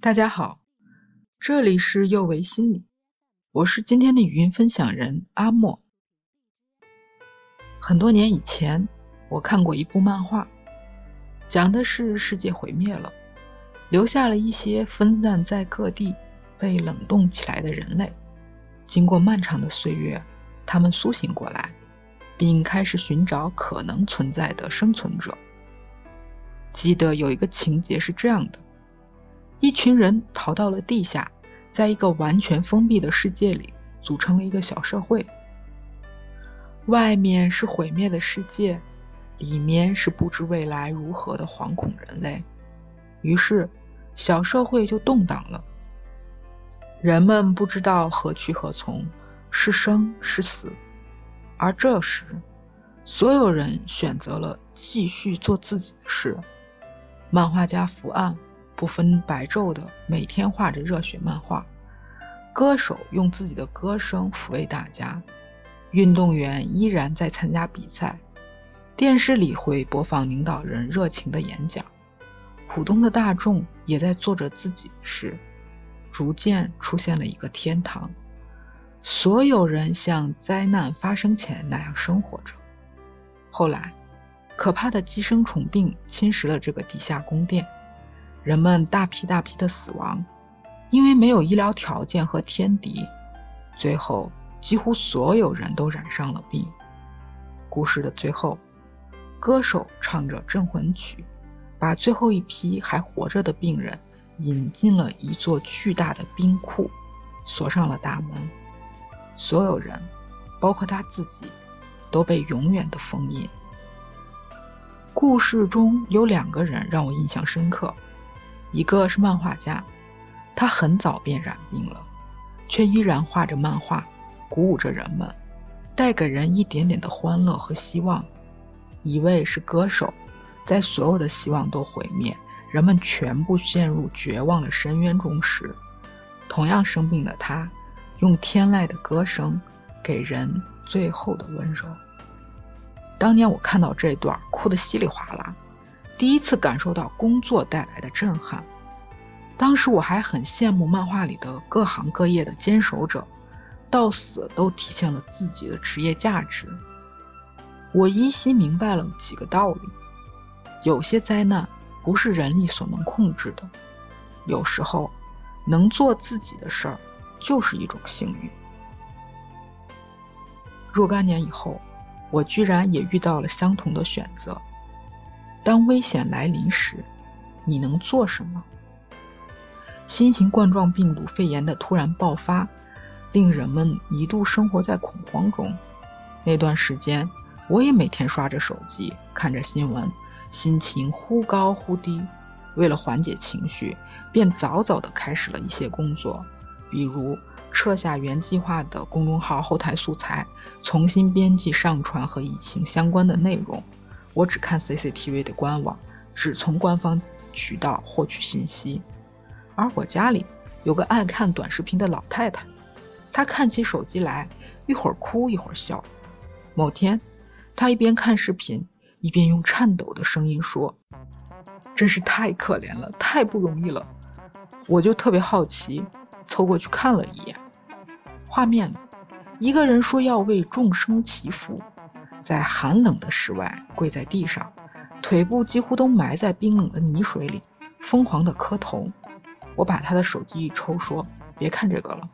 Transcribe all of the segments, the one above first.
大家好，这里是幼为心理，我是今天的语音分享人阿莫。很多年以前，我看过一部漫画，讲的是世界毁灭了，留下了一些分散在各地、被冷冻起来的人类。经过漫长的岁月，他们苏醒过来，并开始寻找可能存在的生存者。记得有一个情节是这样的：一群人逃到了地下，在一个完全封闭的世界里组成了一个小社会。外面是毁灭的世界，里面是不知未来如何的惶恐人类。于是，小社会就动荡了。人们不知道何去何从，是生是死。而这时，所有人选择了继续做自己的事。漫画家伏案不分白昼的每天画着热血漫画，歌手用自己的歌声抚慰大家，运动员依然在参加比赛，电视里会播放领导人热情的演讲，普通的大众也在做着自己的事，逐渐出现了一个天堂，所有人像灾难发生前那样生活着。后来。可怕的寄生虫病侵蚀了这个地下宫殿，人们大批大批的死亡，因为没有医疗条件和天敌，最后几乎所有人都染上了病。故事的最后，歌手唱着镇魂曲，把最后一批还活着的病人引进了一座巨大的冰库，锁上了大门，所有人，包括他自己，都被永远的封印。故事中有两个人让我印象深刻，一个是漫画家，他很早便染病了，却依然画着漫画，鼓舞着人们，带给人一点点的欢乐和希望。一位是歌手，在所有的希望都毁灭，人们全部陷入绝望的深渊中时，同样生病的他，用天籁的歌声给人最后的温柔。当年我看到这段，哭得稀里哗啦，第一次感受到工作带来的震撼。当时我还很羡慕漫画里的各行各业的坚守者，到死都体现了自己的职业价值。我依稀明白了几个道理：有些灾难不是人力所能控制的，有时候能做自己的事儿就是一种幸运。若干年以后。我居然也遇到了相同的选择。当危险来临时，你能做什么？新型冠状病毒肺炎的突然爆发，令人们一度生活在恐慌中。那段时间，我也每天刷着手机，看着新闻，心情忽高忽低。为了缓解情绪，便早早的开始了一些工作，比如。撤下原计划的公众号后台素材，重新编辑上传和疫情相关的内容。我只看 CCTV 的官网，只从官方渠道获取信息。而我家里有个爱看短视频的老太太，她看起手机来一会儿哭一会儿笑。某天，她一边看视频，一边用颤抖的声音说：“真是太可怜了，太不容易了。”我就特别好奇，凑过去看了一眼。画面，一个人说要为众生祈福，在寒冷的室外跪在地上，腿部几乎都埋在冰冷的泥水里，疯狂的磕头。我把他的手机一抽，说：“别看这个了。”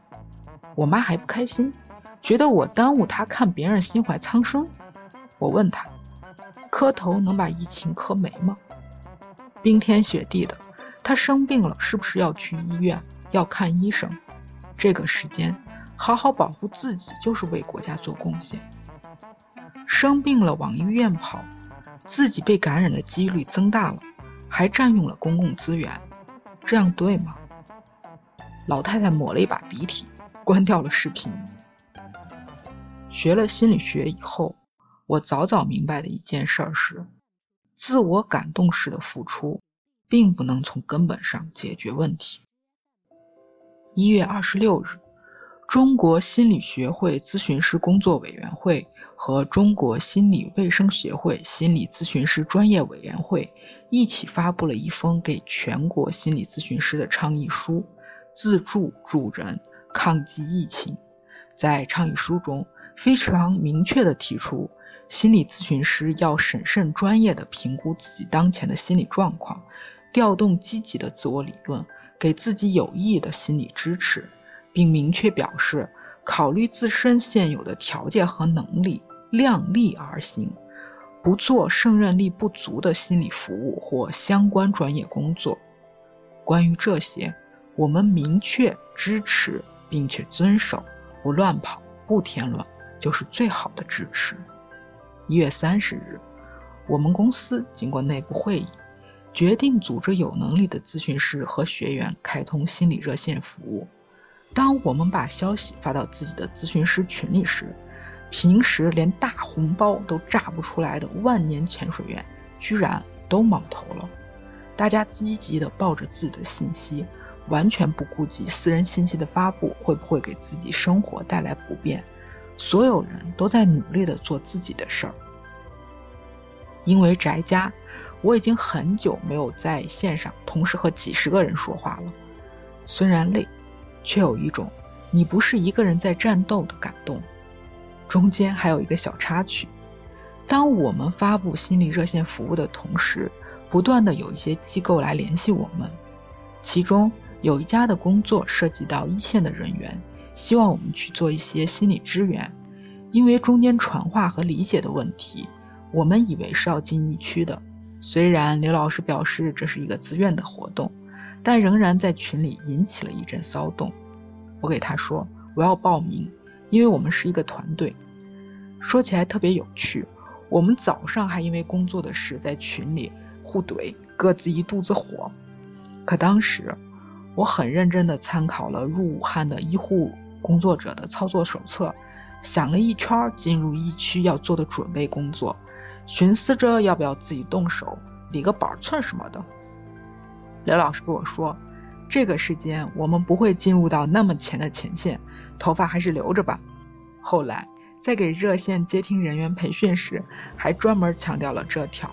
我妈还不开心，觉得我耽误她看别人心怀苍生。我问他：“磕头能把疫情磕没吗？”冰天雪地的，他生病了，是不是要去医院，要看医生？这个时间。好好保护自己就是为国家做贡献。生病了往医院跑，自己被感染的几率增大了，还占用了公共资源，这样对吗？老太太抹了一把鼻涕，关掉了视频。学了心理学以后，我早早明白的一件事儿是：自我感动式的付出，并不能从根本上解决问题。一月二十六日。中国心理学会咨询师工作委员会和中国心理卫生协会心理咨询师专业委员会一起发布了一封给全国心理咨询师的倡议书，自助助人，抗击疫情。在倡议书中，非常明确地提出，心理咨询师要审慎专业地评估自己当前的心理状况，调动积极的自我理论，给自己有益的心理支持，并明确表示，考虑自身现有的条件和能力，量力而行，不做胜任力不足的心理服务或相关专业工作。关于这些，我们明确支持并且遵守。不乱跑，不添乱，就是最好的支持。一月三十日，我们公司经过内部会议，决定组织有能力的咨询师和学员开通心理热线服务。当我们把消息发到自己的咨询师群里时，平时连大红包都炸不出来的万年潜水员，居然都冒头了。大家积极地抱着自己的信息。完全不顾及私人信息的发布会不会给自己生活带来不便，所有人都在努力的做自己的事儿。因为宅家，我已经很久没有在线上同时和几十个人说话了。虽然累，却有一种你不是一个人在战斗的感动。中间还有一个小插曲：当我们发布心理热线服务的同时，不断的有一些机构来联系我们，其中。有一家的工作涉及到一线的人员，希望我们去做一些心理支援。因为中间传话和理解的问题，我们以为是要进疫区的。虽然刘老师表示这是一个自愿的活动，但仍然在群里引起了一阵骚动。我给他说我要报名，因为我们是一个团队。说起来特别有趣，我们早上还因为工作的事在群里互怼，各自一肚子火。可当时。我很认真地参考了入武汉的医护工作者的操作手册，想了一圈进入疫区要做的准备工作，寻思着要不要自己动手理个板寸什么的。刘老师跟我说，这个时间我们不会进入到那么前的前线，头发还是留着吧。后来在给热线接听人员培训时，还专门强调了这条：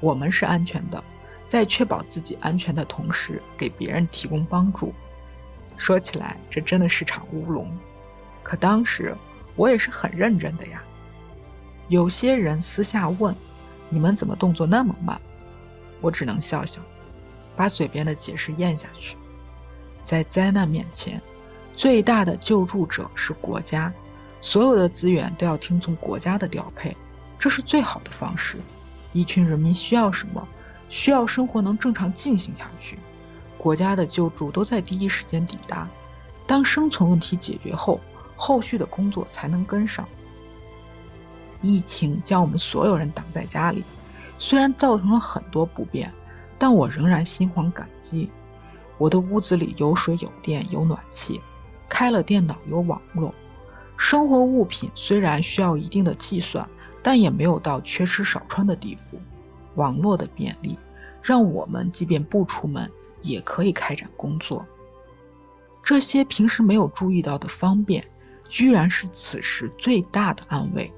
我们是安全的。在确保自己安全的同时，给别人提供帮助。说起来，这真的是场乌龙。可当时我也是很认真的呀。有些人私下问：“你们怎么动作那么慢？”我只能笑笑，把嘴边的解释咽下去。在灾难面前，最大的救助者是国家，所有的资源都要听从国家的调配，这是最好的方式。一群人民需要什么？需要生活能正常进行下去，国家的救助都在第一时间抵达。当生存问题解决后，后续的工作才能跟上。疫情将我们所有人挡在家里，虽然造成了很多不便，但我仍然心怀感激。我的屋子里有水有电有暖气，开了电脑有网络。生活物品虽然需要一定的计算，但也没有到缺吃少穿的地步。网络的便利，让我们即便不出门也可以开展工作。这些平时没有注意到的方便，居然是此时最大的安慰。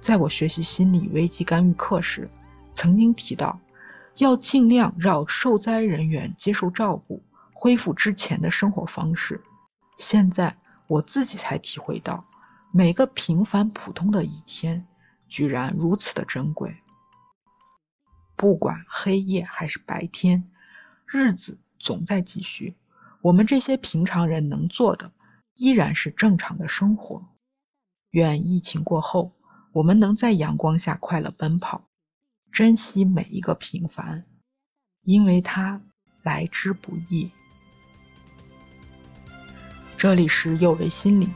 在我学习心理危机干预课时，曾经提到，要尽量让受灾人员接受照顾，恢复之前的生活方式。现在我自己才体会到，每个平凡普通的一天，居然如此的珍贵。不管黑夜还是白天，日子总在继续。我们这些平常人能做的，依然是正常的生活。愿疫情过后，我们能在阳光下快乐奔跑，珍惜每一个平凡，因为它来之不易。这里是幼为心理，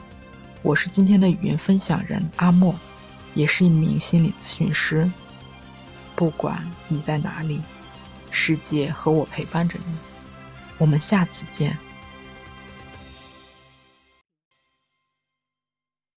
我是今天的语音分享人阿莫，也是一名心理咨询师。不管你在哪里，世界和我陪伴着你。我们下次见。